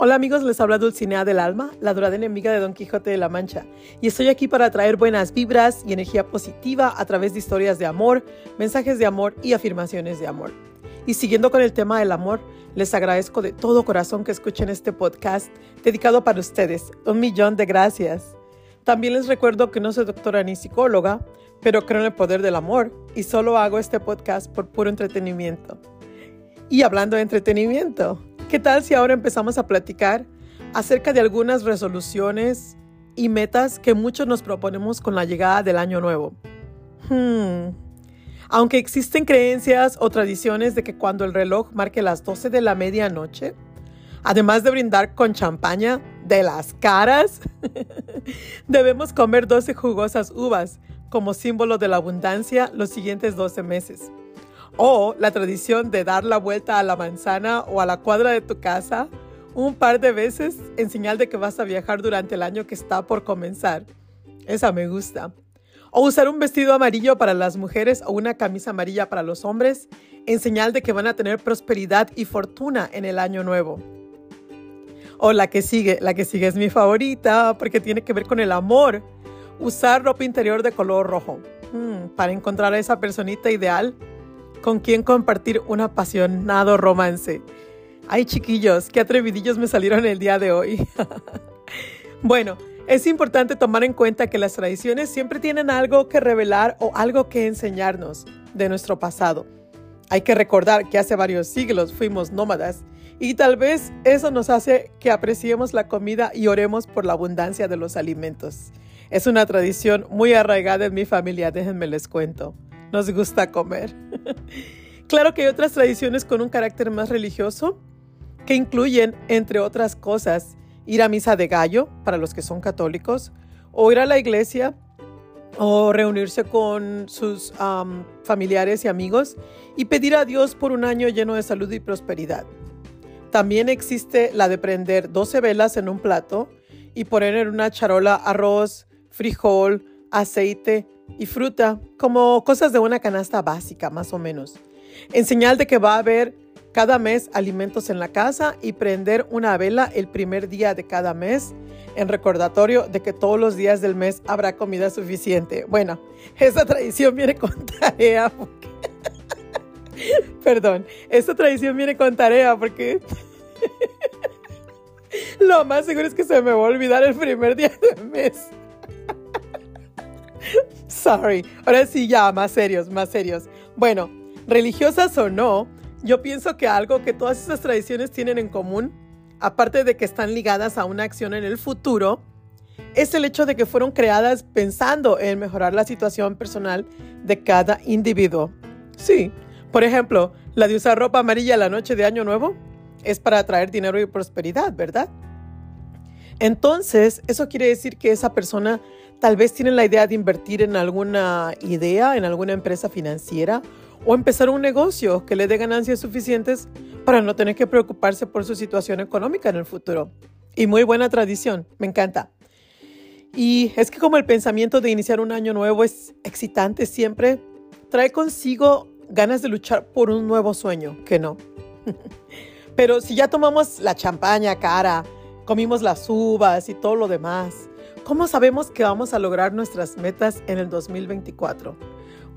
Hola amigos, les habla Dulcinea del Alma, la dorada enemiga de Don Quijote de la Mancha, y estoy aquí para traer buenas vibras y energía positiva a través de historias de amor, mensajes de amor y afirmaciones de amor. Y siguiendo con el tema del amor, les agradezco de todo corazón que escuchen este podcast dedicado para ustedes. Un millón de gracias. También les recuerdo que no soy doctora ni psicóloga, pero creo en el poder del amor y solo hago este podcast por puro entretenimiento. Y hablando de entretenimiento, ¿Qué tal si ahora empezamos a platicar acerca de algunas resoluciones y metas que muchos nos proponemos con la llegada del año nuevo? Hmm. Aunque existen creencias o tradiciones de que cuando el reloj marque las 12 de la medianoche, además de brindar con champaña de las caras, debemos comer 12 jugosas uvas como símbolo de la abundancia los siguientes 12 meses. O la tradición de dar la vuelta a la manzana o a la cuadra de tu casa un par de veces en señal de que vas a viajar durante el año que está por comenzar. Esa me gusta. O usar un vestido amarillo para las mujeres o una camisa amarilla para los hombres en señal de que van a tener prosperidad y fortuna en el año nuevo. O la que sigue, la que sigue es mi favorita porque tiene que ver con el amor. Usar ropa interior de color rojo hmm, para encontrar a esa personita ideal con quien compartir un apasionado romance. Ay chiquillos, qué atrevidillos me salieron el día de hoy. bueno, es importante tomar en cuenta que las tradiciones siempre tienen algo que revelar o algo que enseñarnos de nuestro pasado. Hay que recordar que hace varios siglos fuimos nómadas y tal vez eso nos hace que apreciemos la comida y oremos por la abundancia de los alimentos. Es una tradición muy arraigada en mi familia, déjenme les cuento nos gusta comer. claro que hay otras tradiciones con un carácter más religioso que incluyen, entre otras cosas, ir a misa de gallo para los que son católicos, o ir a la iglesia, o reunirse con sus familiares y amigos y pedir a Dios por un año lleno de salud y prosperidad. También existe la de prender 12 velas en un plato y poner en una charola arroz, frijol, aceite, y fruta, como cosas de una canasta básica más o menos, en señal de que va a haber cada mes alimentos en la casa y prender una vela el primer día de cada mes en recordatorio de que todos los días del mes habrá comida suficiente. Bueno, esa tradición viene con tarea. Perdón, esta tradición viene con tarea porque lo más seguro es que se me va a olvidar el primer día del mes. Sorry. Ahora sí, ya, más serios, más serios. Bueno, religiosas o no, yo pienso que algo que todas esas tradiciones tienen en común, aparte de que están ligadas a una acción en el futuro, es el hecho de que fueron creadas pensando en mejorar la situación personal de cada individuo. Sí, por ejemplo, la de usar ropa amarilla la noche de Año Nuevo es para atraer dinero y prosperidad, ¿verdad? Entonces, eso quiere decir que esa persona tal vez tiene la idea de invertir en alguna idea, en alguna empresa financiera o empezar un negocio que le dé ganancias suficientes para no tener que preocuparse por su situación económica en el futuro. Y muy buena tradición, me encanta. Y es que como el pensamiento de iniciar un año nuevo es excitante siempre, trae consigo ganas de luchar por un nuevo sueño, que no. Pero si ya tomamos la champaña cara, comimos las uvas y todo lo demás. ¿Cómo sabemos que vamos a lograr nuestras metas en el 2024?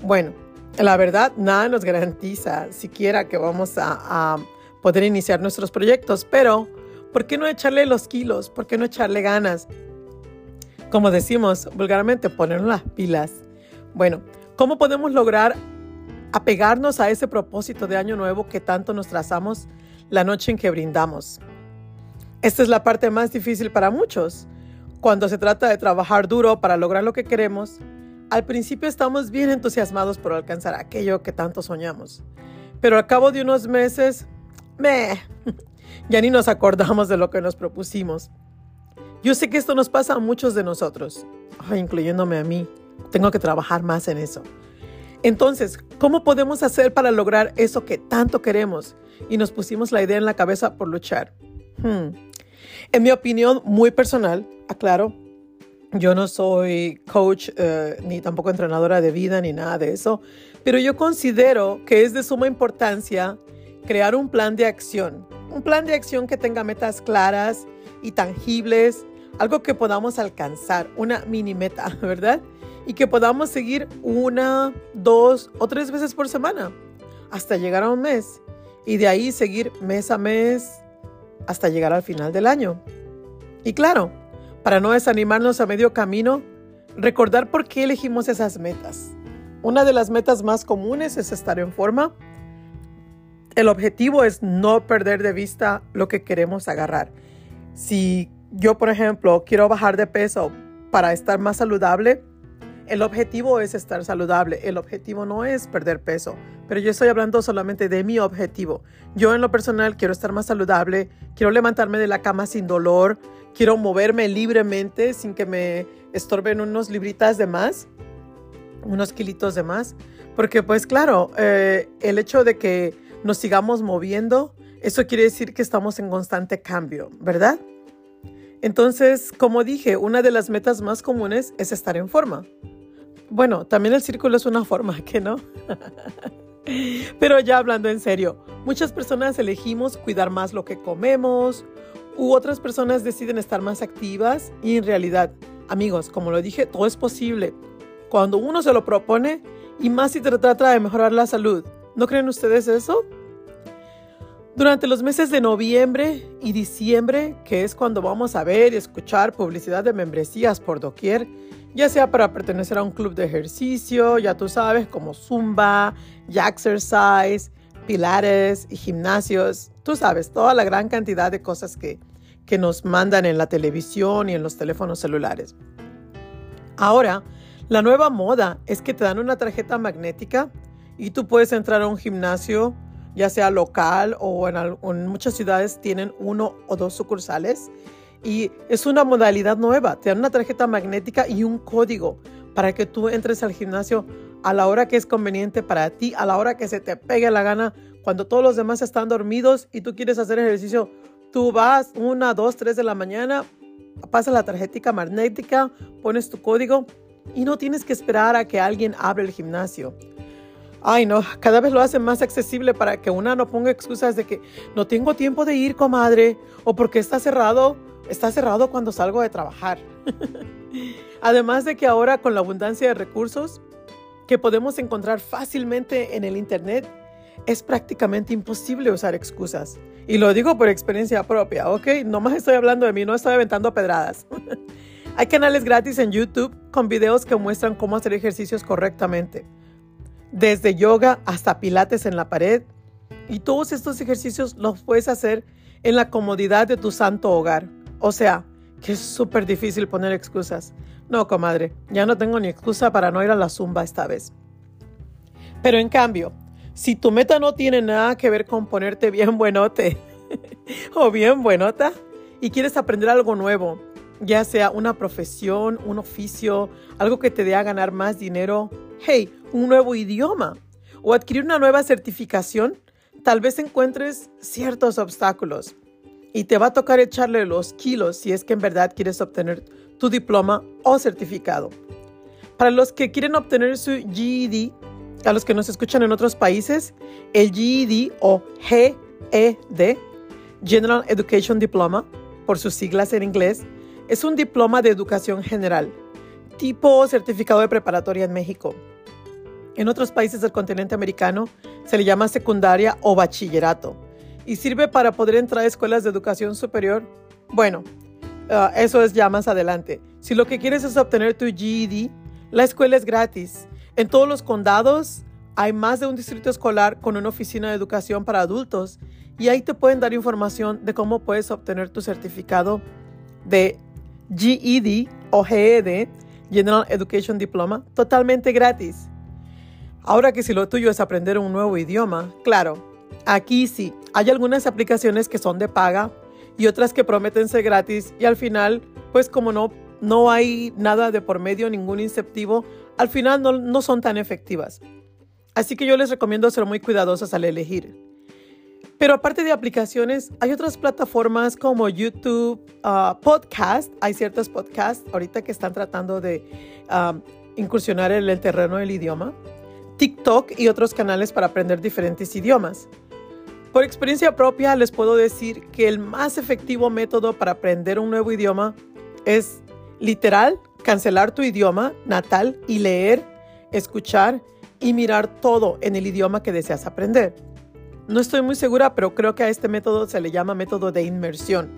Bueno, la verdad, nada nos garantiza siquiera que vamos a, poder iniciar nuestros proyectos, pero ¿por qué no echarle los kilos? ¿Por qué no echarle ganas? Como decimos vulgarmente, poner las pilas. Bueno, ¿cómo podemos lograr apegarnos a ese propósito de año nuevo que tanto nos trazamos la noche en que brindamos? Esta es la parte más difícil para muchos. Cuando se trata de trabajar duro para lograr lo que queremos, al principio estamos bien entusiasmados por alcanzar aquello que tanto soñamos. Pero al cabo de unos meses, meh, ya ni nos acordamos de lo que nos propusimos. Yo sé que esto nos pasa a muchos de nosotros, incluyéndome a mí. Tengo que trabajar más en eso. Entonces, ¿cómo podemos hacer para lograr eso que tanto queremos y nos pusimos la idea en la cabeza por luchar? Hmm. En mi opinión muy personal, aclaro, yo no soy coach eh, ni tampoco entrenadora de vida ni nada de eso, pero yo considero que es de suma importancia crear un plan de acción. Un plan de acción que tenga metas claras y tangibles, algo que podamos alcanzar, una mini meta, ¿verdad? Y que podamos seguir una, dos o tres veces por semana hasta llegar a un mes. Y de ahí seguir mes a mes hasta llegar al final del año. Y claro, para no desanimarnos a medio camino, recordar por qué elegimos esas metas. Una de las metas más comunes es estar en forma. El objetivo es no perder de vista lo que queremos agarrar. Si yo, por ejemplo, quiero bajar de peso para estar más saludable, el objetivo es estar saludable. El objetivo no es perder peso. Pero yo estoy hablando solamente de mi objetivo. Yo en lo personal quiero estar más saludable, quiero levantarme de la cama sin dolor, quiero moverme libremente sin que me estorben unos libritas de más unos kilitos de más. Porque pues claro, eh, el hecho de que nos sigamos moviendo, eso quiere decir que estamos en constante cambio, ¿verdad? Entonces, como dije, una de las metas más comunes es estar en forma. Bueno, también el círculo es una forma, ¿que no? Pero ya hablando en serio, muchas personas elegimos cuidar más lo que comemos, u otras personas deciden estar más activas y en realidad, amigos, como lo dije, todo es posible cuando uno se lo propone y más si trata de mejorar la salud. ¿No creen ustedes eso? Durante los meses de noviembre y diciembre, que es cuando vamos a ver y escuchar publicidad de membresías por doquier, ya sea para pertenecer a un club de ejercicio, ya tú sabes, como Zumba, Jaxercise, Pilates y gimnasios, tú sabes, toda la gran cantidad de cosas que, que nos mandan en la televisión y en los teléfonos celulares. Ahora, la nueva moda es que te dan una tarjeta magnética y tú puedes entrar a un gimnasio, ya sea local o en, muchas ciudades tienen uno o dos sucursales. Y es una modalidad nueva. Te dan una tarjeta magnética y un código para que tú entres al gimnasio a la hora que es conveniente para ti, a la hora que se te pegue la gana, cuando todos los demás están dormidos y tú quieres hacer ejercicio. Tú vas una, dos, tres de la mañana, pasas la tarjeta magnética, pones tu código y no tienes que esperar a que alguien abra el gimnasio. Ay, no, cada vez lo hacen más accesible para que una no ponga excusas de que no tengo tiempo de ir, comadre, o porque está cerrado, está cerrado cuando salgo de trabajar. Además de que ahora con la abundancia de recursos que podemos encontrar fácilmente en el Internet, es prácticamente imposible usar excusas. Y lo digo por experiencia propia, ¿ok? No más estoy hablando de mí, no estoy aventando pedradas. Hay canales gratis en YouTube con videos que muestran cómo hacer ejercicios correctamente, desde yoga hasta pilates en la pared. Y todos estos ejercicios los puedes hacer en la comodidad de tu santo hogar. O sea, que es súper difícil poner excusas. No, comadre, ya no tengo ni excusa para no ir a la zumba esta vez. Pero en cambio, si tu meta no tiene nada que ver con ponerte bien buenote o bien buenota y quieres aprender algo nuevo, ya sea una profesión, un oficio, algo que te dé a ganar más dinero, hey, un nuevo idioma o adquirir una nueva certificación, tal vez encuentres ciertos obstáculos y te va a tocar echarle los kilos si es que en verdad quieres obtener tu diploma o certificado. Para los que quieren obtener su GED, a los que nos escuchan en otros países, el GED o GED, General Education Diploma, por sus siglas en inglés, es un diploma de educación general, tipo certificado de preparatoria en México. En otros países del continente americano se le llama secundaria o bachillerato y sirve para poder entrar a escuelas de educación superior. Bueno, ah, eso es ya más adelante. Si lo que quieres es obtener tu GED, la escuela es gratis. En todos los condados hay más de un distrito escolar con una oficina de educación para adultos y ahí te pueden dar información de cómo puedes obtener tu certificado de GED o GED, General Education Diploma, totalmente gratis. Ahora que si lo tuyo es aprender un nuevo idioma, claro, aquí sí, hay algunas aplicaciones que son de paga y otras que prometen ser gratis y al final, pues como no, no hay nada de por medio, ningún incentivo, al final no, no son tan efectivas. Así que yo les recomiendo ser muy cuidadosos al elegir. Pero aparte de aplicaciones, hay otras plataformas como YouTube, uh, podcast. Hay ciertos podcasts ahorita que están tratando de um, incursionar en el terreno del idioma. TikTok y otros canales para aprender diferentes idiomas. Por experiencia propia les puedo decir que el más efectivo método para aprender un nuevo idioma es literal cancelar tu idioma natal y leer, escuchar y mirar todo en el idioma que deseas aprender. No estoy muy segura, pero creo que a este método se le llama método de inmersión.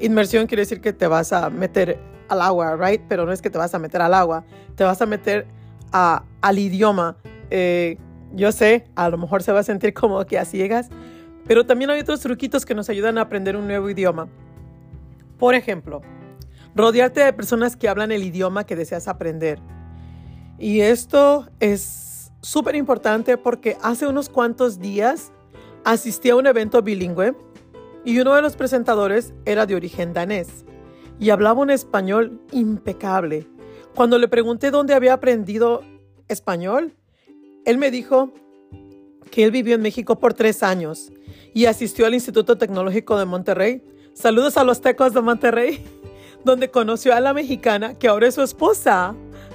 Inmersión quiere decir que te vas a meter al agua, right? Pero no es que te vas a meter al agua, te vas a meter al idioma. Eh, yo sé, a lo mejor se va a sentir como que a ciegas, pero también hay otros truquitos que nos ayudan a aprender un nuevo idioma. Por ejemplo, rodearte de personas que hablan el idioma que deseas aprender. Y esto es súper importante porque hace unos cuantos días asistí a un evento bilingüe y uno de los presentadores era de origen danés y hablaba un español impecable. Cuando le pregunté dónde había aprendido español, él me dijo que él vivió en México por tres años y asistió al Instituto Tecnológico de Monterrey. Saludos a los tecos de Monterrey, donde conoció a la mexicana que ahora es su esposa.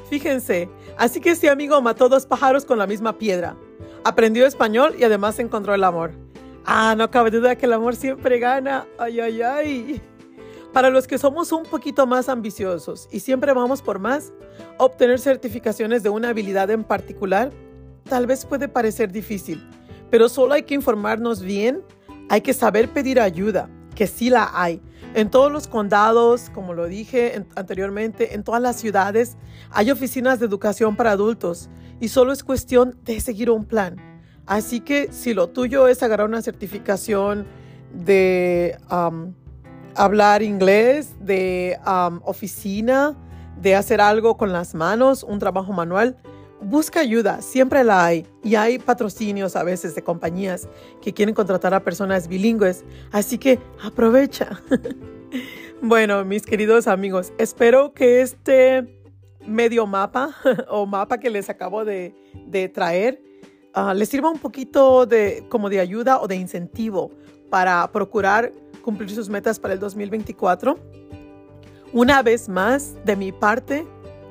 Fíjense, así que este amigo mató dos pájaros con la misma piedra. Aprendió español y además encontró el amor. Ah, no cabe duda que el amor siempre gana. Ay, ay, ay. Para los que somos un poquito más ambiciosos y siempre vamos por más, obtener certificaciones de una habilidad en particular tal vez puede parecer difícil, pero solo hay que informarnos bien, hay que saber pedir ayuda, que sí la hay. En todos los condados, como lo dije anteriormente, en todas las ciudades hay oficinas de educación para adultos y solo es cuestión de seguir un plan. Así que si lo tuyo es agarrar una certificación de hablar inglés, de oficina, de hacer algo con las manos, un trabajo manual, busca ayuda, siempre la hay. Y hay patrocinios a veces de compañías que quieren contratar a personas bilingües. Así que aprovecha. bueno, mis queridos amigos, espero que este medio mapa o mapa que les acabo de, traer ah, les sirva un poquito de, como de ayuda o de incentivo para procurar cumplir sus metas para el 2024. Una vez más, de mi parte,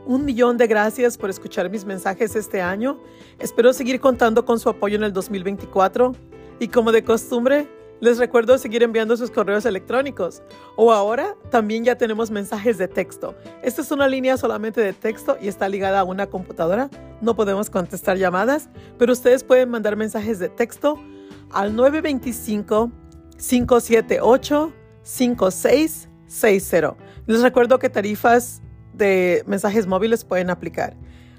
un millón de gracias por escuchar mis mensajes este año. Espero seguir contando con su apoyo en el 2024 y como de costumbre, les recuerdo seguir enviando sus correos electrónicos. O ahora también ya tenemos mensajes de texto. Esta es una línea solamente de texto y está ligada a una computadora. No podemos contestar llamadas, pero ustedes pueden mandar mensajes de texto al 925-578-5660. Les recuerdo que tarifas de mensajes móviles pueden aplicar.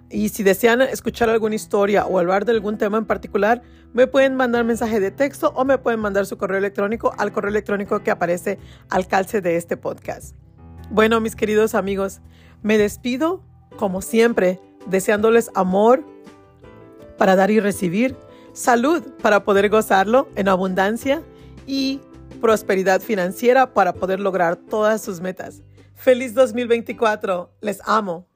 Y si desean escuchar alguna historia o hablar de algún tema en particular, me pueden mandar mensaje de texto o me pueden mandar su correo electrónico al correo electrónico que aparece al calce de este podcast. Bueno, mis queridos amigos, me despido como siempre, deseándoles amor para dar y recibir, salud para poder gozarlo en abundancia y prosperidad financiera para poder lograr todas sus metas. Feliz 2024. Les amo.